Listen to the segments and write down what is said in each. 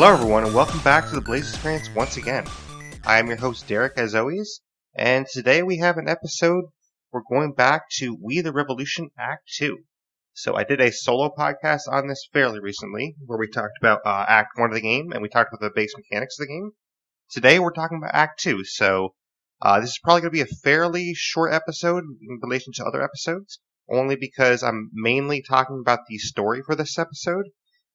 Hello, everyone, and welcome back to the Blaise Experience once again. I am your host, Derreck, as always, and today we have an episode. We're going back to We the Revolution Act 2. So I did a solo podcast on this fairly recently, where we talked about uh, Act 1 of the game, and we talked about the base mechanics of the game. Today we're talking about Act 2, so uh, this is probably going to be a fairly short episode in relation to other episodes, only because I'm mainly talking about the story for this episode,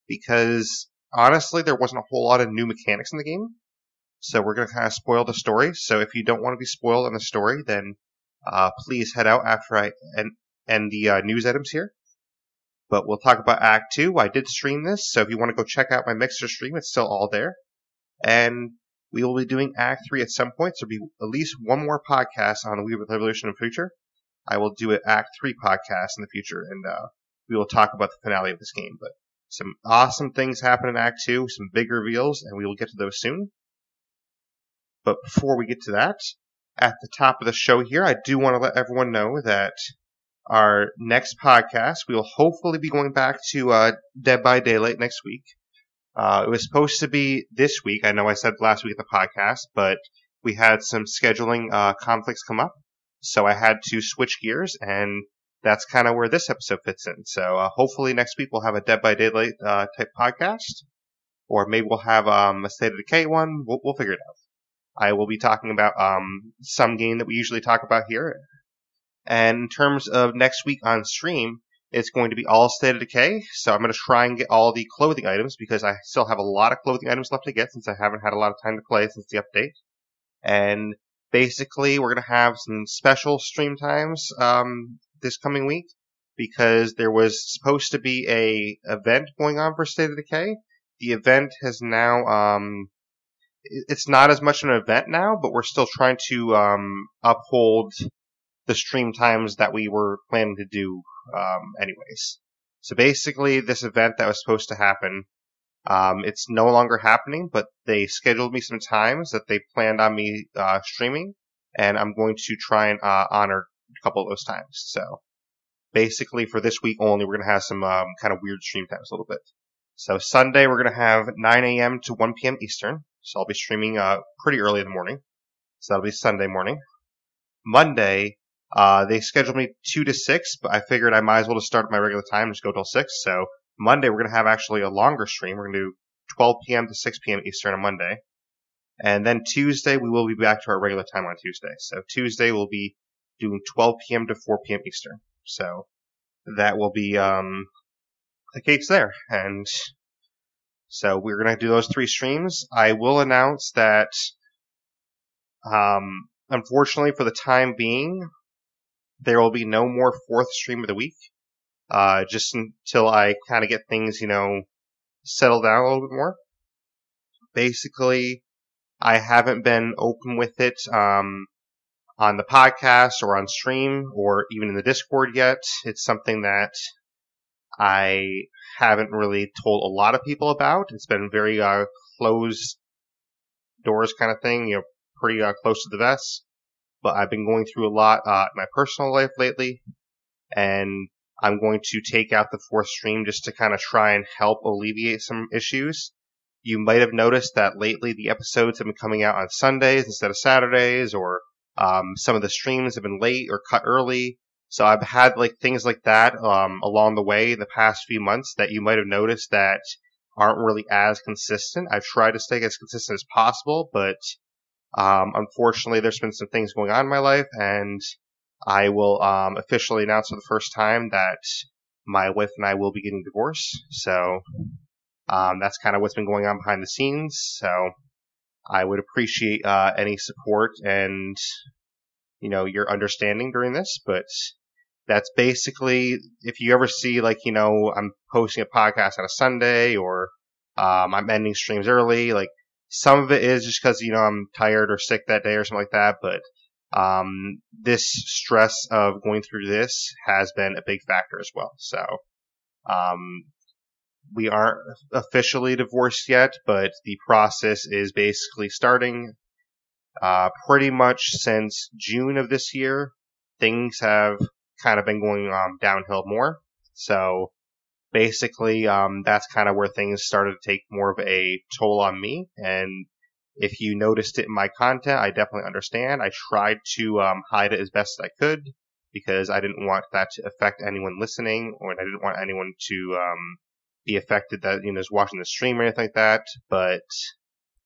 because honestly, there wasn't a whole lot of new mechanics in the game. So we're going to kind of spoil the story. So if you don't want to be spoiled on the story, then uh, please head out after I end, end the uh, news items here. But we'll talk about Act 2. I did stream this, so if you want to go check out my Mixer stream, it's still all there. And we will be doing Act 3 at some point, so there'll be at least one more podcast on the Revolution in the future. I will do an Act 3 podcast in the future, and uh, we will talk about the finale of this game. But some awesome things happen in Act 2, some big reveals, and we will get to those soon. But before we get to that, at the top of the show here, I do want to let everyone know that our next podcast, we will hopefully be going back to uh, Dead by Daylight next week. Uh, it was supposed to be this week. I know I said last week at the podcast, but we had some scheduling uh, conflicts come up. So I had to switch gears and that's kind of where this episode fits in. So uh, hopefully next week we'll have a Dead by Daylight uh, type podcast, or maybe we'll have um, a State of Decay one. We'll, we'll figure it out. I will be talking about um, some game that we usually talk about here. And in terms of next week on stream, it's going to be all State of Decay. So I'm going to try and get all the clothing items because I still have a lot of clothing items left to get since I haven't had a lot of time to play since the update. And basically, we're going to have some special stream times um, this coming week because there was supposed to be a event going on for State of Decay. The event has now um, it's not as much an event now, but we're still trying to um, uphold the stream times that we were planning to do um, anyways. So basically, this event that was supposed to happen, um, it's no longer happening, but they scheduled me some times that they planned on me uh, streaming, and I'm going to try and uh, honor a couple of those times. So basically, for this week only, we're going to have some um, kind of weird stream times a little bit. So Sunday, we're going to have 9 a.m. to 1 p.m. Eastern. So I'll be streaming uh, pretty early in the morning. So that'll be Sunday morning. Monday, uh, they scheduled me 2 to 6, but I figured I might as well just start at my regular time and just go till 6. So Monday, we're going to have actually a longer stream. We're going to do 12 p.m. to 6 p.m. Eastern on Monday. And then Tuesday, we will be back to our regular time on Tuesday. So Tuesday, we'll be doing 12 p.m. to 4 p.m. Eastern. So that will be um, the case there. And so we're going to do those three streams. I will announce that, um, unfortunately, for the time being, there will be no more fourth stream of the week. Uh, just until I kind of get things, you know, settled down a little bit more. Basically, I haven't been open with it um, on the podcast or on stream or even in the Discord yet. It's something that I haven't really told a lot of people about. It's been very uh, closed doors kind of thing, you know, pretty uh, close to the vest. But I've been going through a lot uh, in my personal life lately, and I'm going to take out the fourth stream just to kind of try and help alleviate some issues. You might have noticed that lately the episodes have been coming out on Sundays instead of Saturdays, or um, some of the streams have been late or cut early. So I've had like things like that um, along the way in the past few months that you might have noticed that aren't really as consistent. I've tried to stay as consistent as possible, but um, unfortunately, there's been some things going on in my life, and I will um, officially announce for the first time that my wife and I will be getting divorced. So um, that's kind of what's been going on behind the scenes. So I would appreciate uh, any support and you know your understanding during this, but that's basically if you ever see like you know I'm posting a podcast on a Sunday or um, I'm ending streams early, like some of it is just because you know I'm tired or sick that day or something like that, but um, this stress of going through this has been a big factor as well. So um, we aren't officially divorced yet, but the process is basically starting. Uh, pretty much since June of this year, things have kind of been going um, downhill more. So basically, um, that's kind of where things started to take more of a toll on me. And if you noticed it in my content, I definitely understand. I tried to um, hide it as best I could because I didn't want that to affect anyone listening, or I didn't want anyone to um, be affected that you know is watching the stream or anything like that. But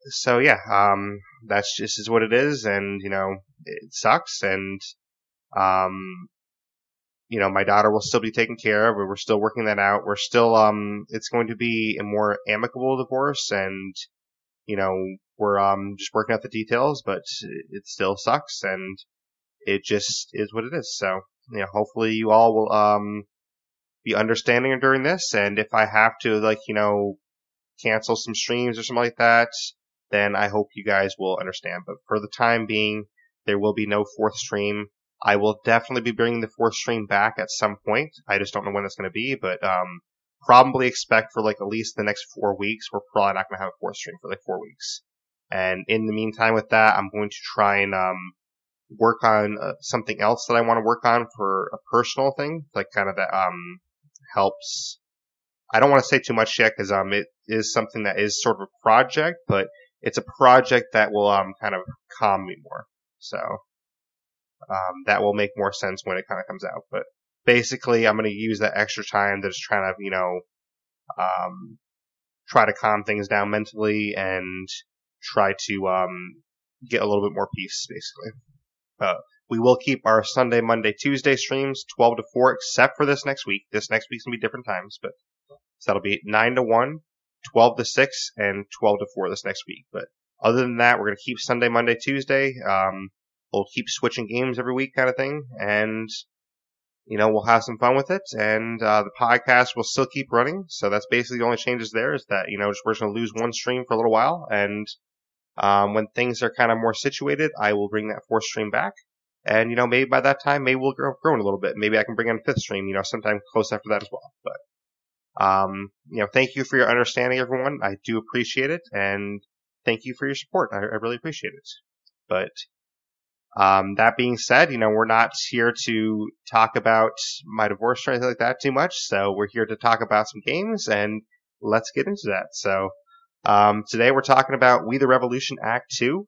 so yeah, um, that's just is what it is, and you know it sucks, and um, you know my daughter will still be taken care of. We're still working that out. We're still um, it's going to be a more amicable divorce, and you know we're um just working out the details, but it still sucks, and it just is what it is. So, you know, hopefully you all will um be understanding during this, and if I have to, like, you know, cancel some streams or something like that, then I hope you guys will understand. But for the time being, there will be no fourth stream. I will definitely be bringing the fourth stream back at some point. I just don't know when it's going to be, but um, probably expect for like at least the next four weeks. We're probably not going to have a fourth stream for like four weeks. And in the meantime, with that, I'm going to try and um, work on uh, something else that I want to work on for a personal thing, like kind of that um helps. I don't want to say too much yet because um it is something that is sort of a project, but it's a project that will um kind of calm me more. So um that will make more sense when it kind of comes out. But basically, I'm going to use that extra time to just try to you know um try to calm things down mentally and try to um get a little bit more peace, basically. Uh, we will keep our Sunday, Monday, Tuesday streams 12 to 4, except for this next week. This next week's gonna be different times, but so that'll be 9 to 1, 12 to 6, and 12 to 4 this next week. But other than that, we're gonna keep Sunday, Monday, Tuesday. Um, we'll keep switching games every week kind of thing, and you know, we'll have some fun with it, and uh, the podcast will still keep running. So that's basically the only changes there is that you know we're just going to lose one stream for a little while, and um, when things are kind of more situated, I will bring that fourth stream back. And, you know, maybe by that time, maybe we'll grow, grown a little bit. Maybe I can bring in a fifth stream, you know, sometime close after that as well. But, um, you know, thank you for your understanding, everyone. I do appreciate it. And thank you for your support. I, I really appreciate it. But, um, that being said, you know, we're not here to talk about my divorce or anything like that too much. So we're here to talk about some games and let's get into that. So, um, today we're talking about We the Revolution Act 2.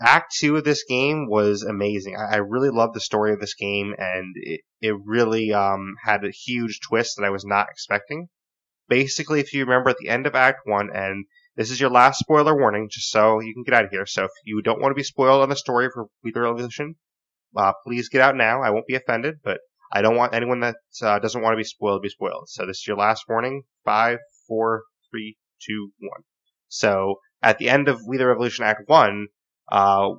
Act 2 of this game was amazing. I, I really loved the story of this game and it, it really um, had a huge twist that I was not expecting. Basically, if you remember at the end of Act 1, and this is your last spoiler warning, just so you can get out of here. So if you don't want to be spoiled on the story for the Revolution, uh, please get out now. I won't be offended, but I don't want anyone that uh, doesn't want to be spoiled to be spoiled. So this is your last warning. Five, four, three, two, one. So at the end of We the Revolution Act 1, uh,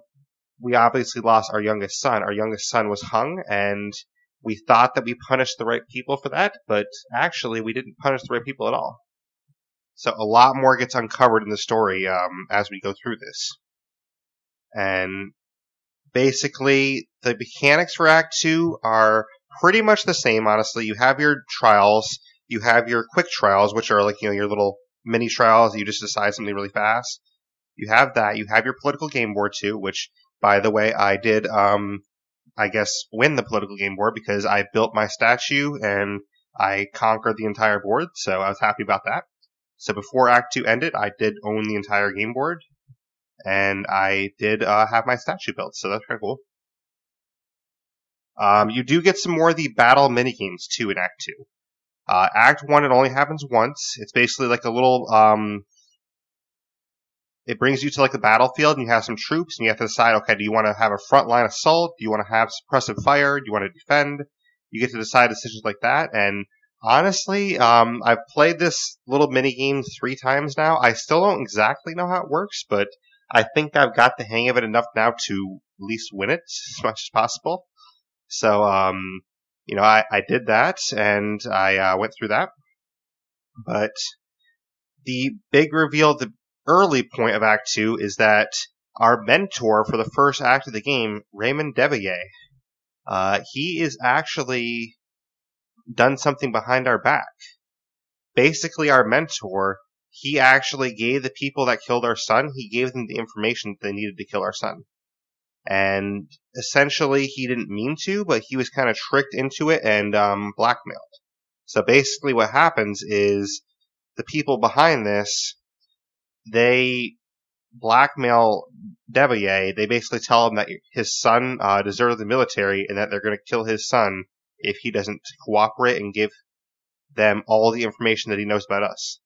we obviously lost our youngest son. Our youngest son was hung, and we thought that we punished the right people for that, but actually we didn't punish the right people at all. So a lot more gets uncovered in the story um, as we go through this. And basically, the mechanics for Act 2 are pretty much the same, honestly. You have your trials, you have your quick trials, which are like, you know, your little mini trials, you just decide something really fast. You have that. You have your political game board too, which, by the way, I did, um, I guess, win the political game board because I built my statue and I conquered the entire board, so I was happy about that. So before Act 2 ended, I did own the entire game board, and I did uh, have my statue built, so that's pretty cool. Um, you do get some more of the battle minigames too in Act 2. Uh, Act 1, it only happens once. It's basically like a little, um, it brings you to like the battlefield and you have some troops and you have to decide, okay, do you want to have a frontline assault? Do you want to have suppressive fire? Do you want to defend? You get to decide decisions like that. And honestly, um, I've played this little mini game three times now. I still don't exactly know how it works, but I think I've got the hang of it enough now to at least win it as much as possible. So, um, you know, I, I did that and I uh, went through that. But the big reveal, the early point of Act 2 is that our mentor for the first act of the game, Raymond Devier, uh, he is actually done something behind our back. Basically, our mentor, he actually gave the people that killed our son, he gave them the information that they needed to kill our son and essentially he didn't mean to, but he was kind of tricked into it and um, blackmailed. So basically, what happens is the people behind this they blackmail Devier. They basically tell him that his son uh, deserted the military and that they're going to kill his son if he doesn't cooperate and give them all the information that he knows about us.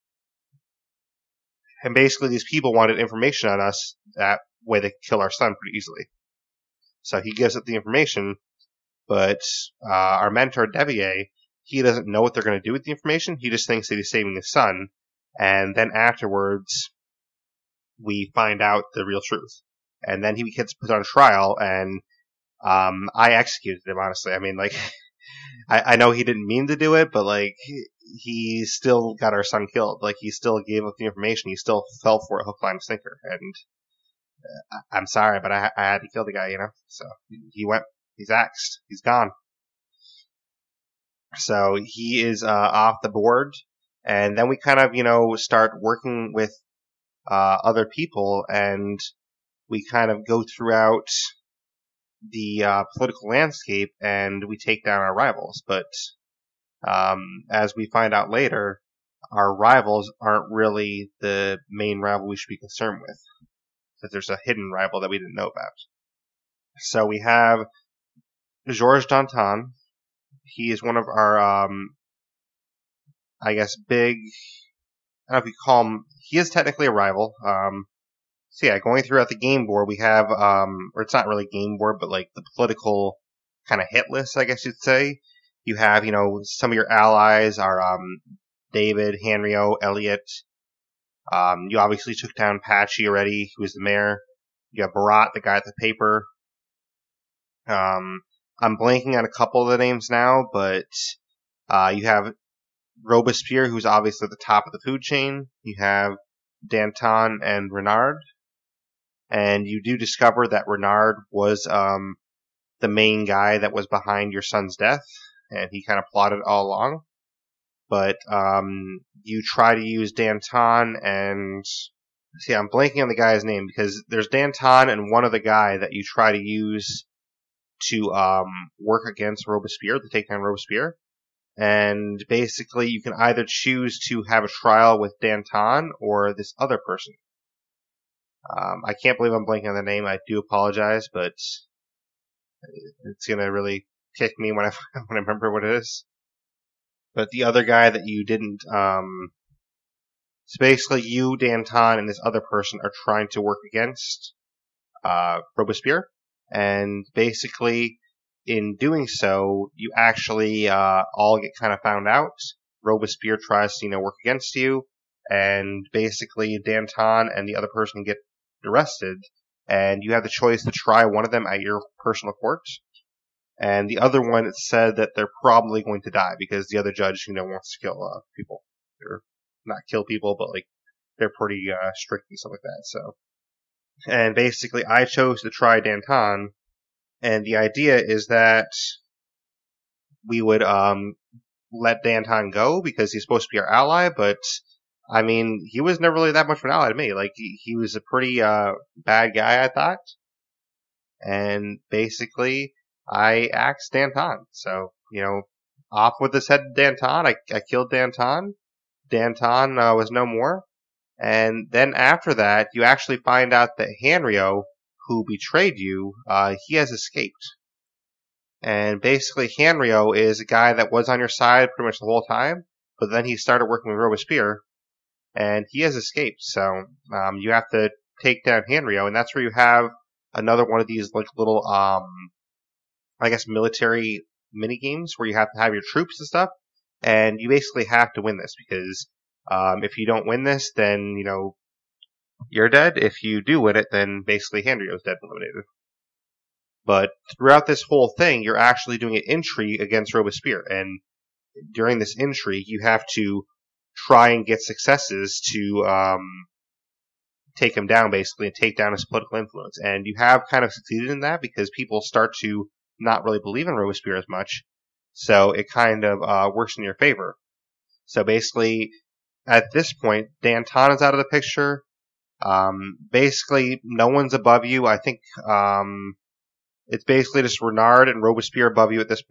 And basically, these people wanted information on us. That way, they could kill our son pretty easily. So he gives up the information, but uh, our mentor Devier, he doesn't know what they're going to do with the information. He just thinks that he's saving his son, and then afterwards, we find out the real truth. And then he gets put on trial, and um, I executed him. Honestly, I mean, like, I, I know he didn't mean to do it, but like, he still got our son killed. Like, he still gave up the information. He still fell for it hook, line, sinker. And uh, I'm sorry, but I, I had to kill the guy, you know. So he went. He's axed. He's gone. So he is uh, off the board, and then we kind of, you know, start working with uh, other people, and we kind of go throughout the uh, political landscape, and we take down our rivals. But um, as we find out later, our rivals aren't really the main rival we should be concerned with. That there's a hidden rival that we didn't know about. So we have Georges Danton, he is one of our, um, I guess, big. I don't know if you call him. He is technically a rival. Um, so yeah, going throughout the game board, we have, um, or it's not really game board, but like the political kind of hit list, I guess you'd say. You have, you know, some of your allies are um, David, Hanriot, Elliot. Um, you obviously took down Patchy already, who is the mayor. You have Marat, the guy at the paper. Um, I'm blanking on a couple of the names now, but uh, you have Robespierre, who's obviously at the top of the food chain. You have Danton and Renard. And you do discover that Renard was um, the main guy that was behind your son's death, and he kind of plotted all along. But um, you try to use Danton and see, I'm blanking on the guy's name because there's Danton and one other guy that you try to use to um, work against Robespierre, to take down Robespierre. And basically, you can either choose to have a trial with Danton or this other person. Um, I can't believe I'm blanking on the name. I do apologize, but it's gonna really kick me when I when I remember what it is. But the other guy that you didn't, um, so basically you, Danton, and this other person are trying to work against uh, Robespierre and basically in doing so, you actually uh, all get kind of found out. Robespierre tries to you know work against you, and basically Danton and the other person get arrested, and you have the choice to try one of them at your personal court, and the other one said that they're probably going to die because the other judge you know wants to kill uh, people, or not kill people, but like they're pretty uh, strict and stuff like that. So and basically, I chose to try Danton, and the idea is that we would um, let Danton go because he's supposed to be our ally, but I mean, he was never really that much of an ally to me. Like, he, he was a pretty uh, bad guy, I thought. And basically, I axed Danton. So, you know, off with his head Danton. I, I killed Danton. Danton uh, was no more. And then after that, you actually find out that Hanriot, who betrayed you, uh, he has escaped. And basically, Hanriot is a guy that was on your side pretty much the whole time, but then he started working with Robespierre, and he has escaped. So um, you have to take down Hanriot, and that's where you have another one of these like little, um, I guess, military mini games where you have to have your troops and stuff, and you basically have to win this because um, if you don't win this, then you know you're dead. If you do win it, then basically Hanriot is dead and eliminated. But throughout this whole thing, you're actually doing an intrigue against Robespierre, and during this intrigue, you have to try and get successes to um, take him down, basically, and take down his political influence. And you have kind of succeeded in that because people start to not really believe in Robespierre as much, so it kind of uh, works in your favor. So basically, at this point, Danton is out of the picture. Um, basically, no one's above you. I think um, it's basically just Renard and Robespierre above you at this.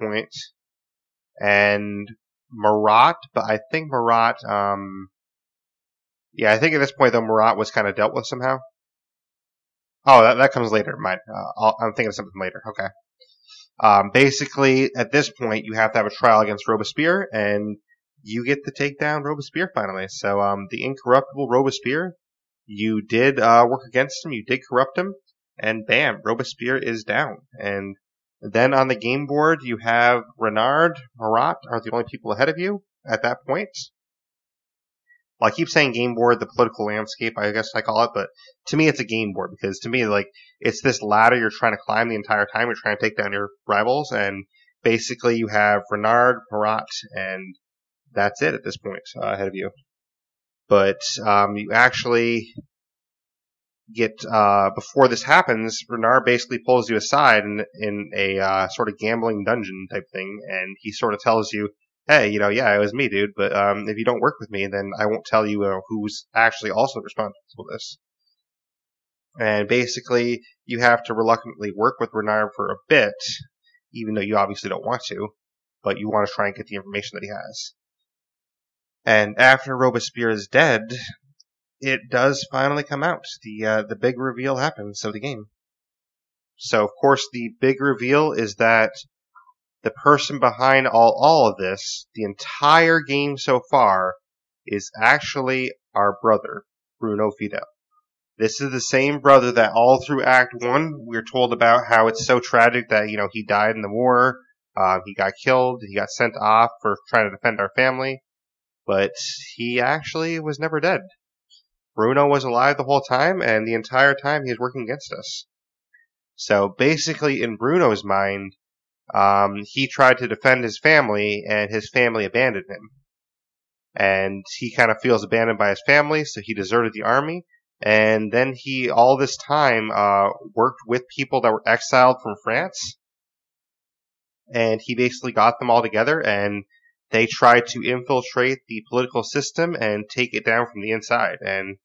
And Marat, but I think Marat, um, yeah, I think at this point though Marat was kind of dealt with somehow. Oh, that, that comes later. My, uh, I'm thinking of something later. Okay. Um, basically, at this point, you have to have a trial against Robespierre, and you get to take down Robespierre finally. So, um, the incorruptible Robespierre, you did uh, work against him, you did corrupt him, and bam, Robespierre is down. And then on the game board, you have Renard, Marat are the only people ahead of you at that point. Well, I keep saying game board, the political landscape, I guess I call it, but to me it's a game board because to me, like, it's this ladder you're trying to climb the entire time. You're trying to take down your rivals, and basically you have Renard, Marat, and that's it at this point uh, ahead of you. But um, you actually get uh, before this happens, Renard basically pulls you aside in, in a uh, sort of gambling dungeon type thing, and he sort of tells you, "Hey, you know, yeah, it was me, dude. But um, if you don't work with me, then I won't tell you uh, who's actually also responsible for this." And basically, you have to reluctantly work with Renard for a bit, even though you obviously don't want to, but you want to try and get the information that he has. And after Robespierre is dead, it does finally come out. The uh, the big reveal happens of the game. So of course the big reveal is that the person behind all all of this, the entire game so far, is actually our brother, Bruno Fidel. This is the same brother that all through Act One we're told about how it's so tragic that you know he died in the war, uh, he got killed, he got sent off for trying to defend our family, but he actually was never dead. Bruno was alive the whole time, and the entire time he was working against us. So basically, in Bruno's mind, um, he tried to defend his family, and his family abandoned him. And he kind of feels abandoned by his family, so he deserted the army. And then he, all this time, uh, worked with people that were exiled from France. And he basically got them all together, and they tried to infiltrate the political system and take it down from the inside. And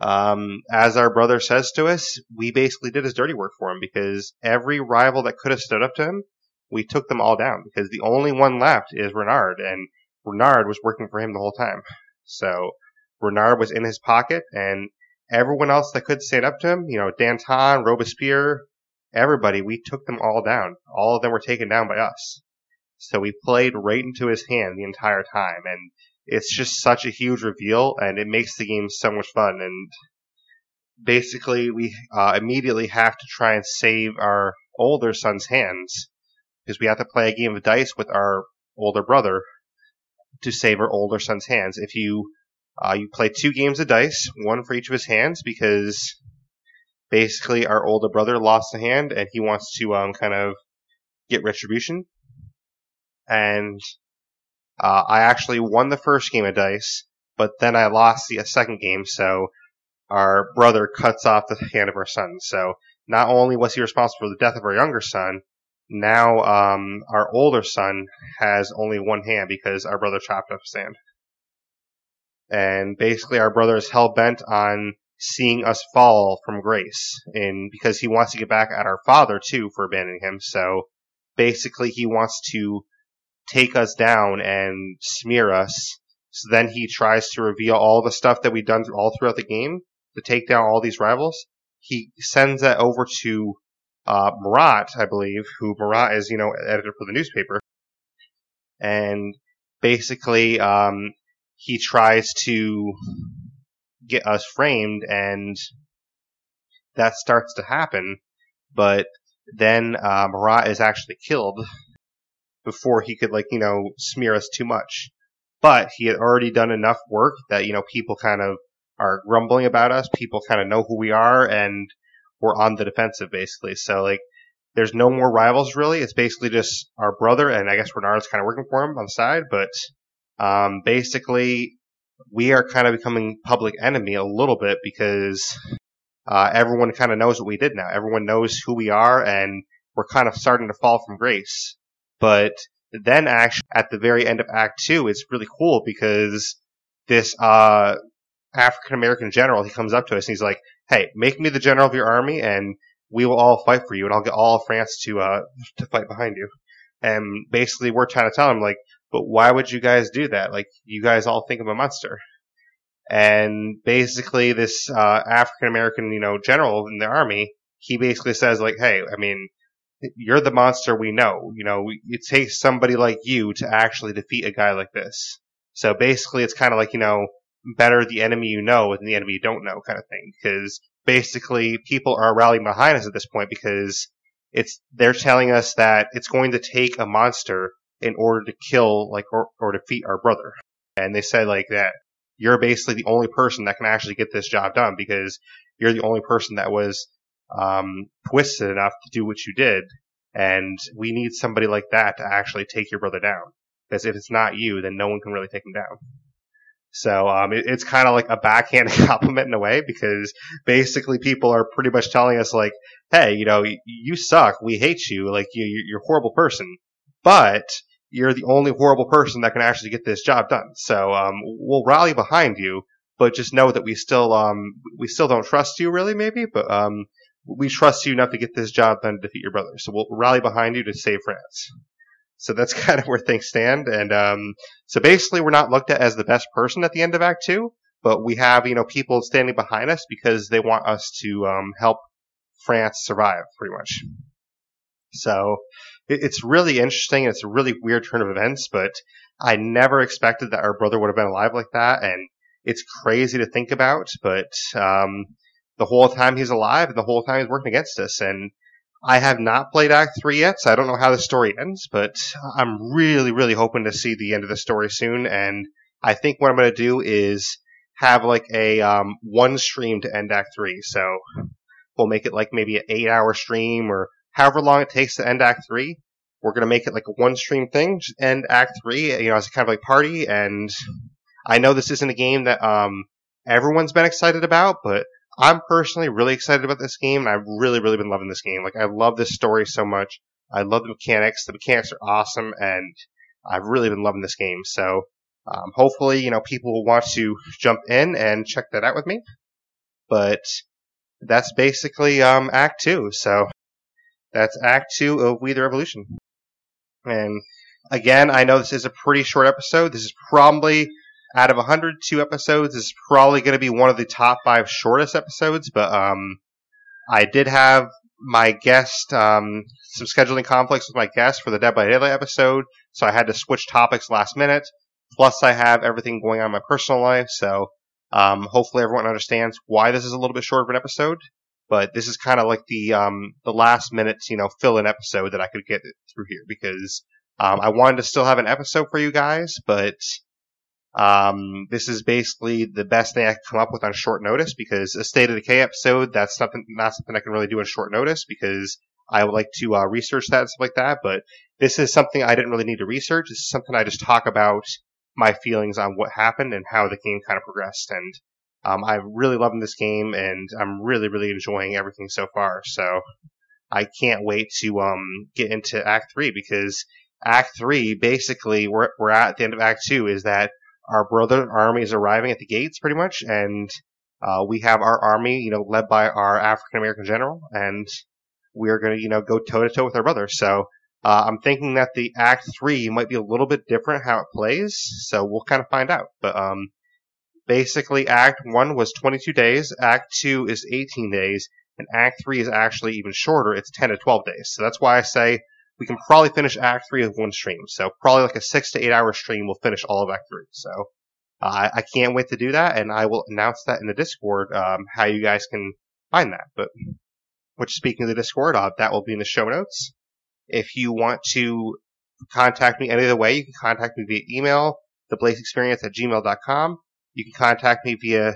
um, as our brother says to us, we basically did his dirty work for him because every rival that could have stood up to him, we took them all down because the only one left is Renard, and Renard was working for him the whole time. So Renard was in his pocket, and everyone else that could stand up to him, you know, Danton, Robespierre, everybody, we took them all down. All of them were taken down by us. So we played right into his hand the entire time, and it's just such a huge reveal, and it makes the game so much fun. And basically, we uh, immediately have to try and save our older son's hands because we have to play a game of dice with our older brother to save our older son's hands. If you uh, you play two games of dice, one for each of his hands, because basically our older brother lost a hand and he wants to um, kind of get retribution and uh, I actually won the first game of dice, but then I lost the second game, so our brother cuts off the hand of our son. So not only was he responsible for the death of our younger son, now um, our older son has only one hand because our brother chopped off his hand. And basically, our brother is hell bent on seeing us fall from grace, and because he wants to get back at our father too for abandoning him. So basically, he wants to take us down and smear us. So then he tries to reveal all the stuff that we've done all throughout the game to take down all these rivals. He sends that over to uh, Marat, I believe, who Marat is, you know, editor for the newspaper. And basically, um, he tries to get us framed, and that starts to happen. But then uh, Marat is actually killed before he could like you know smear us too much. But he had already done enough work that you know people kind of are grumbling about us. People kind of know who we are, and we're on the defensive basically. So like, there's no more rivals really. It's basically just our brother, and I guess Renard's kind of working for him on the side. But um, basically, we are kind of becoming public enemy a little bit because uh, everyone kind of knows what we did now. Everyone knows who we are, and we're kind of starting to fall from grace. But then actually at the very end of Act Two, it's really cool because this uh, African American general he comes up to us and he's like, "Hey, make me the general of your army, and we will all fight for you, and I'll get all of France to uh, to fight behind you." And basically, we're trying to tell him like, but why would you guys do that? Like, you guys all think I'm a monster. And basically, this uh, African American, you know, general in the army, he basically says, like, hey, I mean, you're the monster we know. You know, it takes somebody like you to actually defeat a guy like this. So basically, it's kind of like, you know, better the enemy you know than the enemy you don't know kind of thing. Because basically, people are rallying behind us at this point because it's, they're telling us that it's going to take a monster in order to kill, like, or, or defeat our brother. And they said like that you're basically the only person that can actually get this job done because you're the only person that was um, twisted enough to do what you did. And we need somebody like that to actually take your brother down. Because if it's not you, then no one can really take him down. So um, it, it's kind of like a backhanded compliment in a way because basically people are pretty much telling us like, hey, you know, you, suck, we hate you, like you, you're a horrible person, but you're the only horrible person that can actually get this job done. So um, we'll rally behind you, but just know that we still um, we still don't trust you really, maybe, but um, we trust you enough to get this job done to defeat your brother. So we'll rally behind you to save France. So that's kind of where things stand. And um, so basically, we're not looked at as the best person at the end of Act Two, but we have you know people standing behind us because they want us to um, help France survive, pretty much. So it's really interesting. It's a really weird turn of events, but I never expected that our brother would have been alive like that, and it's crazy to think about. But um, the whole time he's alive, and the whole time he's working against us, and I have not played Act Three yet, so I don't know how the story ends. But I'm really, really hoping to see the end of the story soon, and I think what I'm going to do is have like a um, one stream to end Act Three. So we'll make it like maybe an eight hour stream or however long it takes to end Act Three. We're gonna make it like a one stream thing, end Act Three, you know, as a kind of like party. And I know this isn't a game that um everyone's been excited about, but I'm personally really excited about this game. And I've really, really been loving this game. Like I love this story so much. I love the mechanics. The mechanics are awesome, and I've really been loving this game. So um, hopefully, you know, people will want to jump in and check that out with me. But that's basically um, Act Two. So that's Act Two of We the Revolution. And again, I know this is a pretty short episode. This is probably out of 102 episodes, is probably going to be one of the top five shortest episodes. But um, I did have my guest um, some scheduling conflicts with my guest for the Dead by Daylight episode, so I had to switch topics last minute. Plus, I have everything going on in my personal life, so um, hopefully everyone understands why this is a little bit short of an episode but this is kind of like the um, the last minute, you know, fill in episode that I could get through here because um, I wanted to still have an episode for you guys, but um, this is basically the best thing I could come up with on short notice because a State of Decay episode that's something not something I can really do on short notice because I would like to uh, research that and stuff like that. But this is something I didn't really need to research. This is something I just talk about my feelings on what happened and how the game kind of progressed and um, I'm really loving this game, and I'm really, really enjoying everything so far. So I can't wait to um, get into Act Three because Act Three, basically, we're we're at the end of Act Two, is that our brother army is arriving at the gates, pretty much, and uh, we have our army, you know, led by our African American general, and we're going to, you know, go toe to toe with our brother. So uh, I'm thinking that the Act Three might be a little bit different how it plays. So we'll kind of find out. But um, basically Act 1 was 22 days, Act 2 is 18 days, and Act 3 is actually even shorter. It's 10 to 12 days. So that's why I say we can probably finish Act 3 with one stream. So probably like a 6 to 8 hour stream will finish all of Act 3. So uh, I can't wait to do that, and I will announce that in the Discord um, how you guys can find that. But which, speaking of the Discord, uh, that will be in the show notes. If you want to contact me any other way, you can contact me via email, theblaisexperience at gmail.com. You can contact me via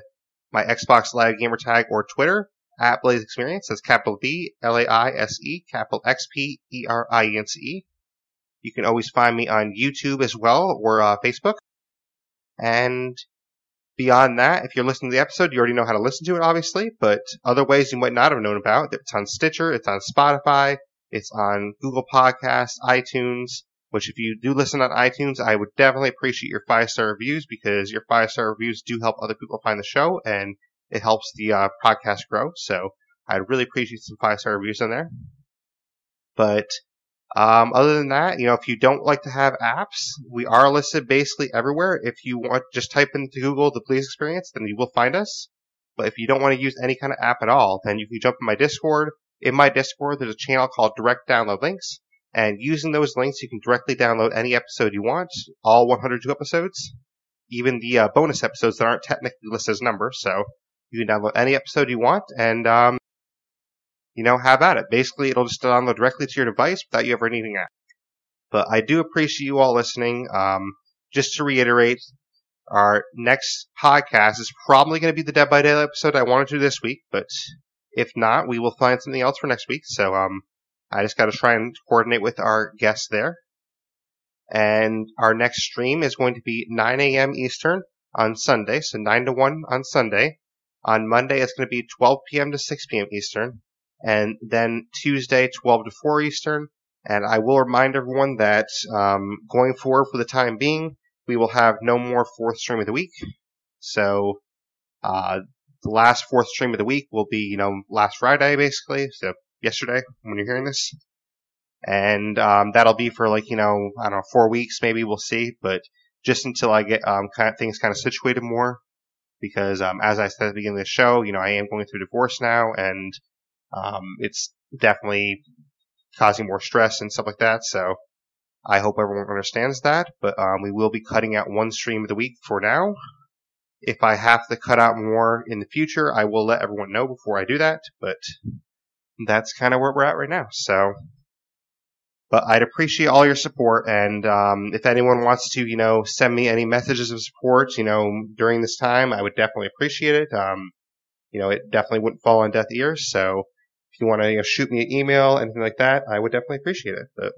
my Xbox Live gamer tag or Twitter at Blaise Experience. That's capital B L A I S E, capital X P E R I E N C E. You can always find me on YouTube as well or uh, Facebook. And beyond that, if you're listening to the episode, you already know how to listen to it, obviously, but other ways you might not have known about. It's on Stitcher, it's on Spotify, it's on Google Podcasts, iTunes, which if you do listen on iTunes, I would definitely appreciate your five star reviews because your five star reviews do help other people find the show and it helps the uh, podcast grow. So I'd really appreciate some five star reviews on there. But Um, other than that, you know, if you don't like to have apps, we are listed basically everywhere. If you want, just type into Google the Blaise Experience, then you will find us. But if you don't want to use any kind of app at all, then you can jump in my Discord. In my Discord, there's a channel called Direct Download Links, and using those links, you can directly download any episode you want, all 102 episodes, even the uh, bonus episodes that aren't technically listed as numbers. So you can download any episode you want, and um, you know, have at it. Basically, it'll just download directly to your device without you ever needing it. But I do appreciate you all listening. Um, just to reiterate, our next podcast is probably going to be the Dead by Daylight episode I wanted to do this week, but if not, we will find something else for next week. So, um, I just got to try and coordinate with our guests there. And our next stream is going to be 9 a.m. Eastern on Sunday, so 9 to 1 on Sunday. On Monday, it's going to be 12 p.m. to 6 p.m. Eastern and then Tuesday 12 to 4 Eastern. And I will remind everyone that um, going forward for the time being, we will have no more fourth stream of the week. So uh, the last fourth stream of the week will be, you know, last Friday basically, so yesterday when you're hearing this. And um, that'll be for like, you know, I don't know, four weeks maybe, we'll see. But just until I get um, kind of things kind of situated more. Because um, as I said at the beginning of the show, you know, I am going through divorce now and um, it's definitely causing more stress and stuff like that. So I hope everyone understands that. But um, we will be cutting out one stream of the week for now. If I have to cut out more in the future, I will let everyone know before I do that. But that's kind of where we're at right now. So, but I'd appreciate all your support. And um, if anyone wants to, you know, send me any messages of support, you know, during this time, I would definitely appreciate it. Um, you know, it definitely wouldn't fall on deaf ears. So if you want to you know, shoot me an email, anything like that, I would definitely appreciate it. But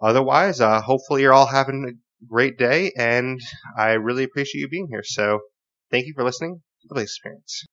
otherwise, uh, hopefully you're all having a great day, and I really appreciate you being here. So thank you for listening to the Blaise Experience.